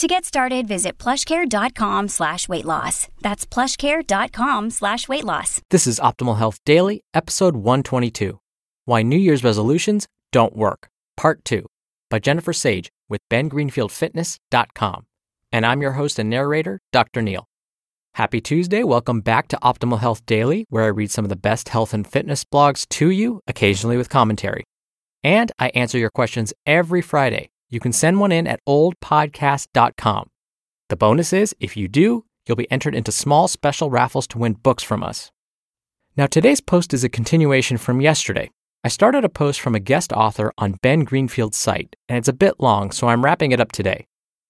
To get started, visit plushcare.com slash weight loss. That's plushcare.com slash weight loss. This is Optimal Health Daily, episode 122 Why New Year's Resolutions Don't Work, Part 2 by Jennifer Sage with BenGreenfieldFitness.com. And I'm your host and narrator, Dr. Neil. Happy Tuesday. Welcome back to Optimal Health Daily, where I read some of the best health and fitness blogs to you, occasionally with commentary. And I answer your questions every Friday. You can send one in at oldpodcast.com. The bonus is, if you do, you'll be entered into small special raffles to win books from us. Now, today's post is a continuation from yesterday. I started a post from a guest author on Ben Greenfield's site, and it's a bit long, so I'm wrapping it up today.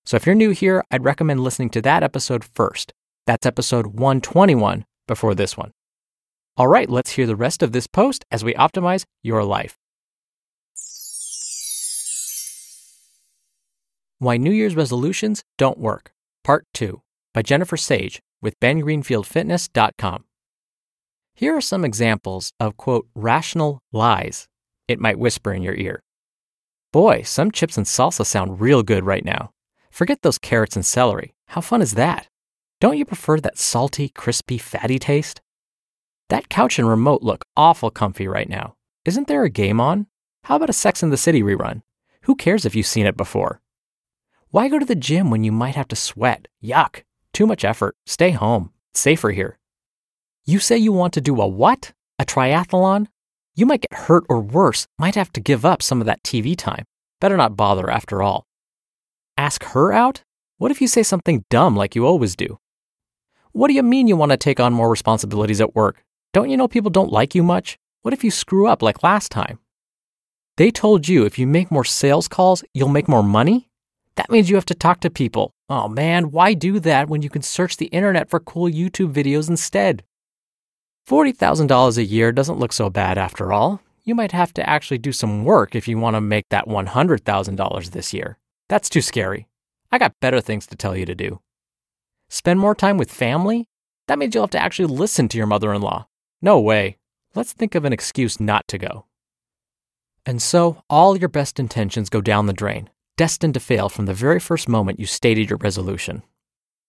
So if you're new here, I'd recommend listening to that episode first. That's episode 121 before this one. All right, let's hear the rest of this post as we optimize your life. Why New Year's Resolutions Don't Work, Part 2 by Jennifer Sage with BenGreenfieldFitness.com. Here are some examples of, quote, rational lies it might whisper in your ear. Boy, some chips and salsa sound real good right now. Forget those carrots and celery. How fun is that? Don't you prefer that salty, crispy, fatty taste? That couch and remote look awful comfy right now. Isn't there a game on? How about a Sex and the City rerun? Who cares if you've seen it before? Why go to the gym when you might have to sweat? Yuck. Too much effort. Stay home. It's safer here. You say you want to do a what? A triathlon? You might get hurt or worse, might have to give up some of that TV time. Better not bother after all. Ask her out? What if you say something dumb like you always do? What do you mean you want to take on more responsibilities at work? Don't you know people don't like you much? What if you screw up like last time? They told you if you make more sales calls, you'll make more money? That means you have to talk to people. Oh man, why do that when you can search the internet for cool YouTube videos instead? $40,000 a year doesn't look so bad after all. You might have to actually do some work if you want to make that $100,000 this year. That's too scary. I got better things to tell you to do. Spend more time with family? That means you'll have to actually listen to your mother in law. No way. Let's think of an excuse not to go. And so, all your best intentions go down the drain, destined to fail from the very first moment you stated your resolution.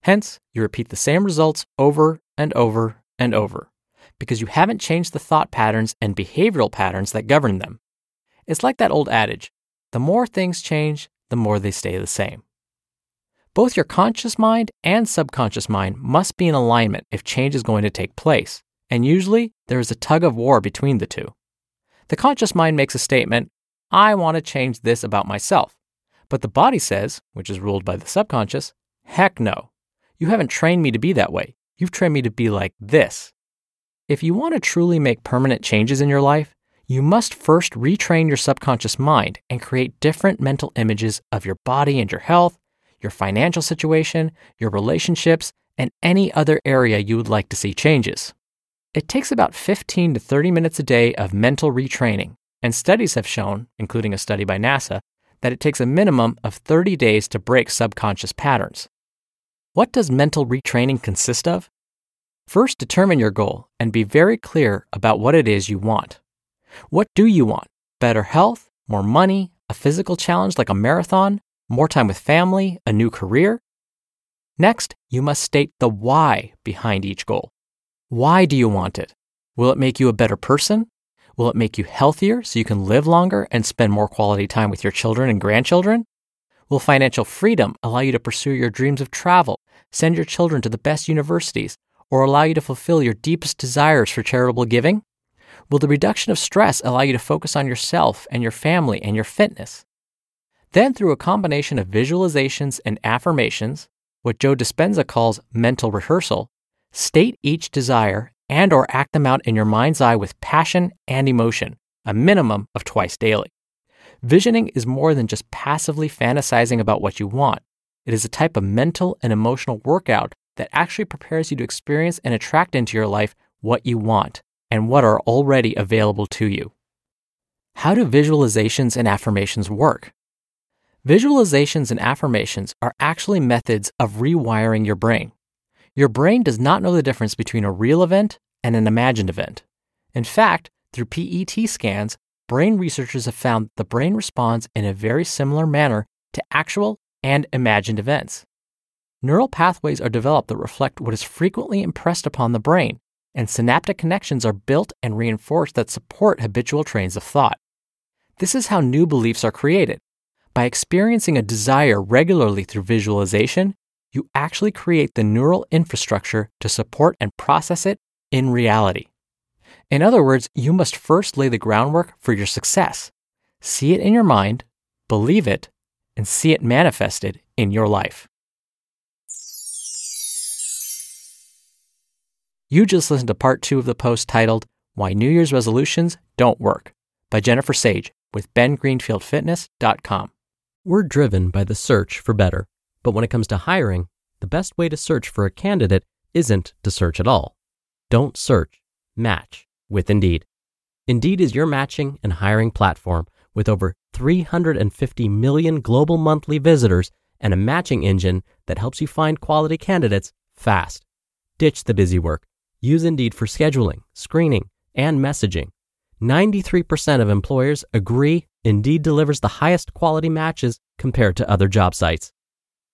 Hence, you repeat the same results over and over and over because you haven't changed the thought patterns and behavioral patterns that govern them. It's like that old adage the more things change, the more they stay the same. Both your conscious mind and subconscious mind must be in alignment if change is going to take place, and usually there is a tug of war between the two. The conscious mind makes a statement, I want to change this about myself. But the body says, which is ruled by the subconscious, heck no. You haven't trained me to be that way. You've trained me to be like this. If you want to truly make permanent changes in your life, you must first retrain your subconscious mind and create different mental images of your body and your health, your financial situation, your relationships, and any other area you would like to see changes. It takes about 15 to 30 minutes a day of mental retraining, and studies have shown, including a study by NASA, that it takes a minimum of 30 days to break subconscious patterns. What does mental retraining consist of? First, determine your goal and be very clear about what it is you want. What do you want? Better health, more money, a physical challenge like a marathon, more time with family, a new career? Next, you must state the why behind each goal. Why do you want it? Will it make you a better person? Will it make you healthier so you can live longer and spend more quality time with your children and grandchildren? Will financial freedom allow you to pursue your dreams of travel, send your children to the best universities, or allow you to fulfill your deepest desires for charitable giving? Will the reduction of stress allow you to focus on yourself and your family and your fitness? Then, through a combination of visualizations and affirmations, what Joe Dispenza calls mental rehearsal, state each desire and or act them out in your mind's eye with passion and emotion, a minimum of twice daily. Visioning is more than just passively fantasizing about what you want. It is a type of mental and emotional workout that actually prepares you to experience and attract into your life what you want and what are already available to you. How do visualizations and affirmations work? Visualizations and affirmations are actually methods of rewiring your brain. Your brain does not know the difference between a real event and an imagined event. In fact, through PET scans, brain researchers have found that the brain responds in a very similar manner to actual and imagined events. Neural pathways are developed that reflect what is frequently impressed upon the brain, and synaptic connections are built and reinforced that support habitual trains of thought. This is how new beliefs are created. By experiencing a desire regularly through visualization, you actually create the neural infrastructure to support and process it in reality. In other words, you must first lay the groundwork for your success. See it in your mind, believe it, and see it manifested in your life. You just listened to part two of the post titled Why New Year's Resolutions Don't Work by Jennifer Sage with bengreenfieldfitness.com. We're driven by the search for better, but when it comes to hiring, the best way to search for a candidate isn't to search at all. Don't search, match with Indeed. Indeed is your matching and hiring platform with over 350 million global monthly visitors and a matching engine that helps you find quality candidates fast. Ditch the busy work. Use Indeed for scheduling, screening, and messaging. 93% of employers agree Indeed delivers the highest quality matches compared to other job sites.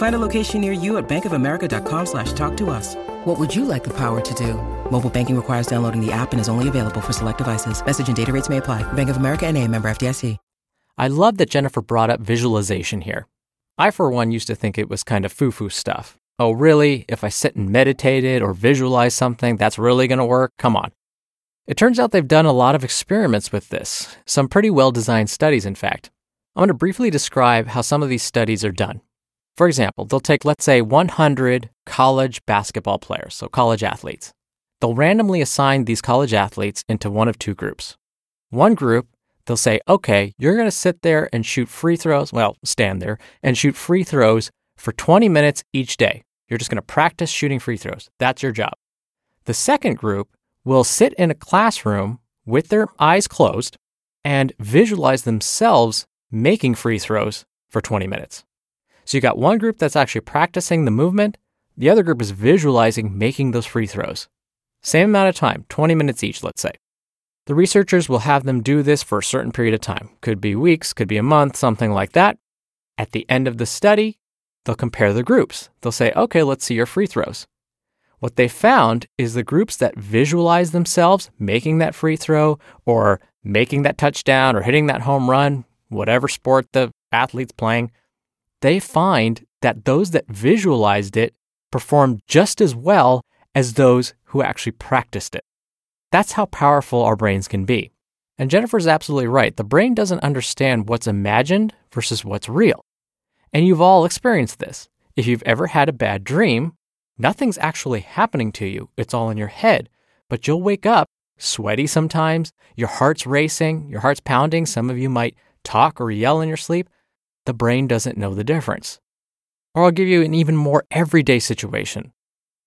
Find a location near you at bankofamerica.com slash talk to us. What would you like the power to do? Mobile banking requires downloading the app and is only available for select devices. Message and data rates may apply. Bank of America and a member FDIC. I love that Jennifer brought up visualization here. I, for one, used to think it was kind of foo foo stuff. Oh, really? If I sit and meditate it or visualize something, that's really going to work? Come on. It turns out they've done a lot of experiments with this, some pretty well designed studies, in fact. I'm going to briefly describe how some of these studies are done. For example, they'll take, let's say, 100 college basketball players, so college athletes. They'll randomly assign these college athletes into one of two groups. One group, they'll say, okay, you're going to sit there and shoot free throws, well, stand there and shoot free throws for 20 minutes each day. You're just going to practice shooting free throws. That's your job. The second group will sit in a classroom with their eyes closed and visualize themselves making free throws for 20 minutes. So you got one group that's actually practicing the movement, the other group is visualizing making those free throws. Same amount of time, 20 minutes each, let's say. The researchers will have them do this for a certain period of time. Could be weeks, could be a month, something like that. At the end of the study, they'll compare the groups. They'll say, okay, let's see your free throws. What they found is the groups that visualize themselves making that free throw or making that touchdown or hitting that home run, whatever sport the athlete's playing, they find that those that visualized it performed just as well as those who actually practiced it. That's how powerful our brains can be. And Jennifer's absolutely right. The brain doesn't understand what's imagined versus what's real. And you've all experienced this. If you've ever had a bad dream, nothing's actually happening to you, it's all in your head. But you'll wake up sweaty sometimes, your heart's racing, your heart's pounding. Some of you might talk or yell in your sleep. The brain doesn't know the difference. Or I'll give you an even more everyday situation.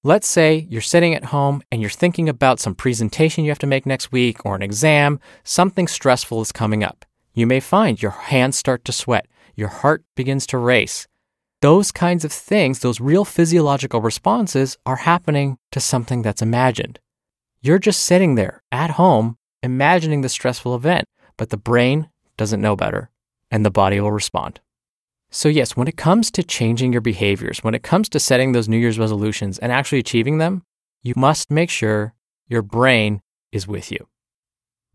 Let's say you're sitting at home and you're thinking about some presentation you have to make next week or an exam, something stressful is coming up. You may find your hands start to sweat, your heart begins to race. Those kinds of things, those real physiological responses, are happening to something that's imagined. You're just sitting there at home imagining the stressful event, but the brain doesn't know better and the body will respond. So, yes, when it comes to changing your behaviors, when it comes to setting those New Year's resolutions and actually achieving them, you must make sure your brain is with you.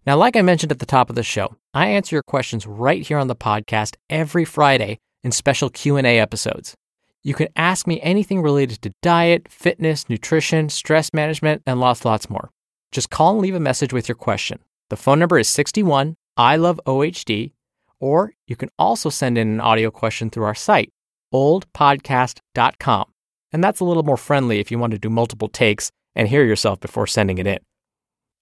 Now, like I mentioned at the top of the show, I answer your questions right here on the podcast every Friday in special Q&A episodes. You can ask me anything related to diet, fitness, nutrition, stress management, and lots lots more. Just call and leave a message with your question. The phone number is 61 I love OHD, or you can also send in an audio question through our site, oldpodcast.com. And that's a little more friendly if you want to do multiple takes and hear yourself before sending it in.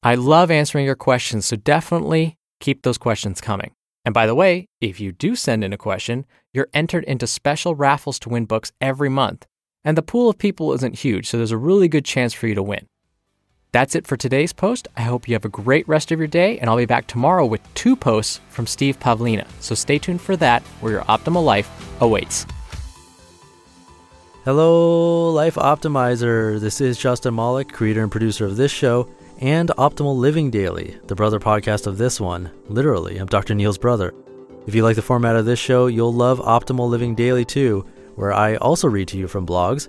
I love answering your questions, so definitely keep those questions coming. And by the way, if you do send in a question, you're entered into special raffles to win books every month. And the pool of people isn't huge, so there's a really good chance for you to win. That's it for today's post. I hope you have a great rest of your day, and I'll be back tomorrow with two posts from Steve Pavlina. So stay tuned for that, where your optimal life awaits. Hello, Life Optimizer. This is Justin Malik, creator and producer of this show and Optimal Living Daily, the brother podcast of this one. Literally, I'm Dr. Neil's brother. If you like the format of this show, you'll love Optimal Living Daily too, where I also read to you from blogs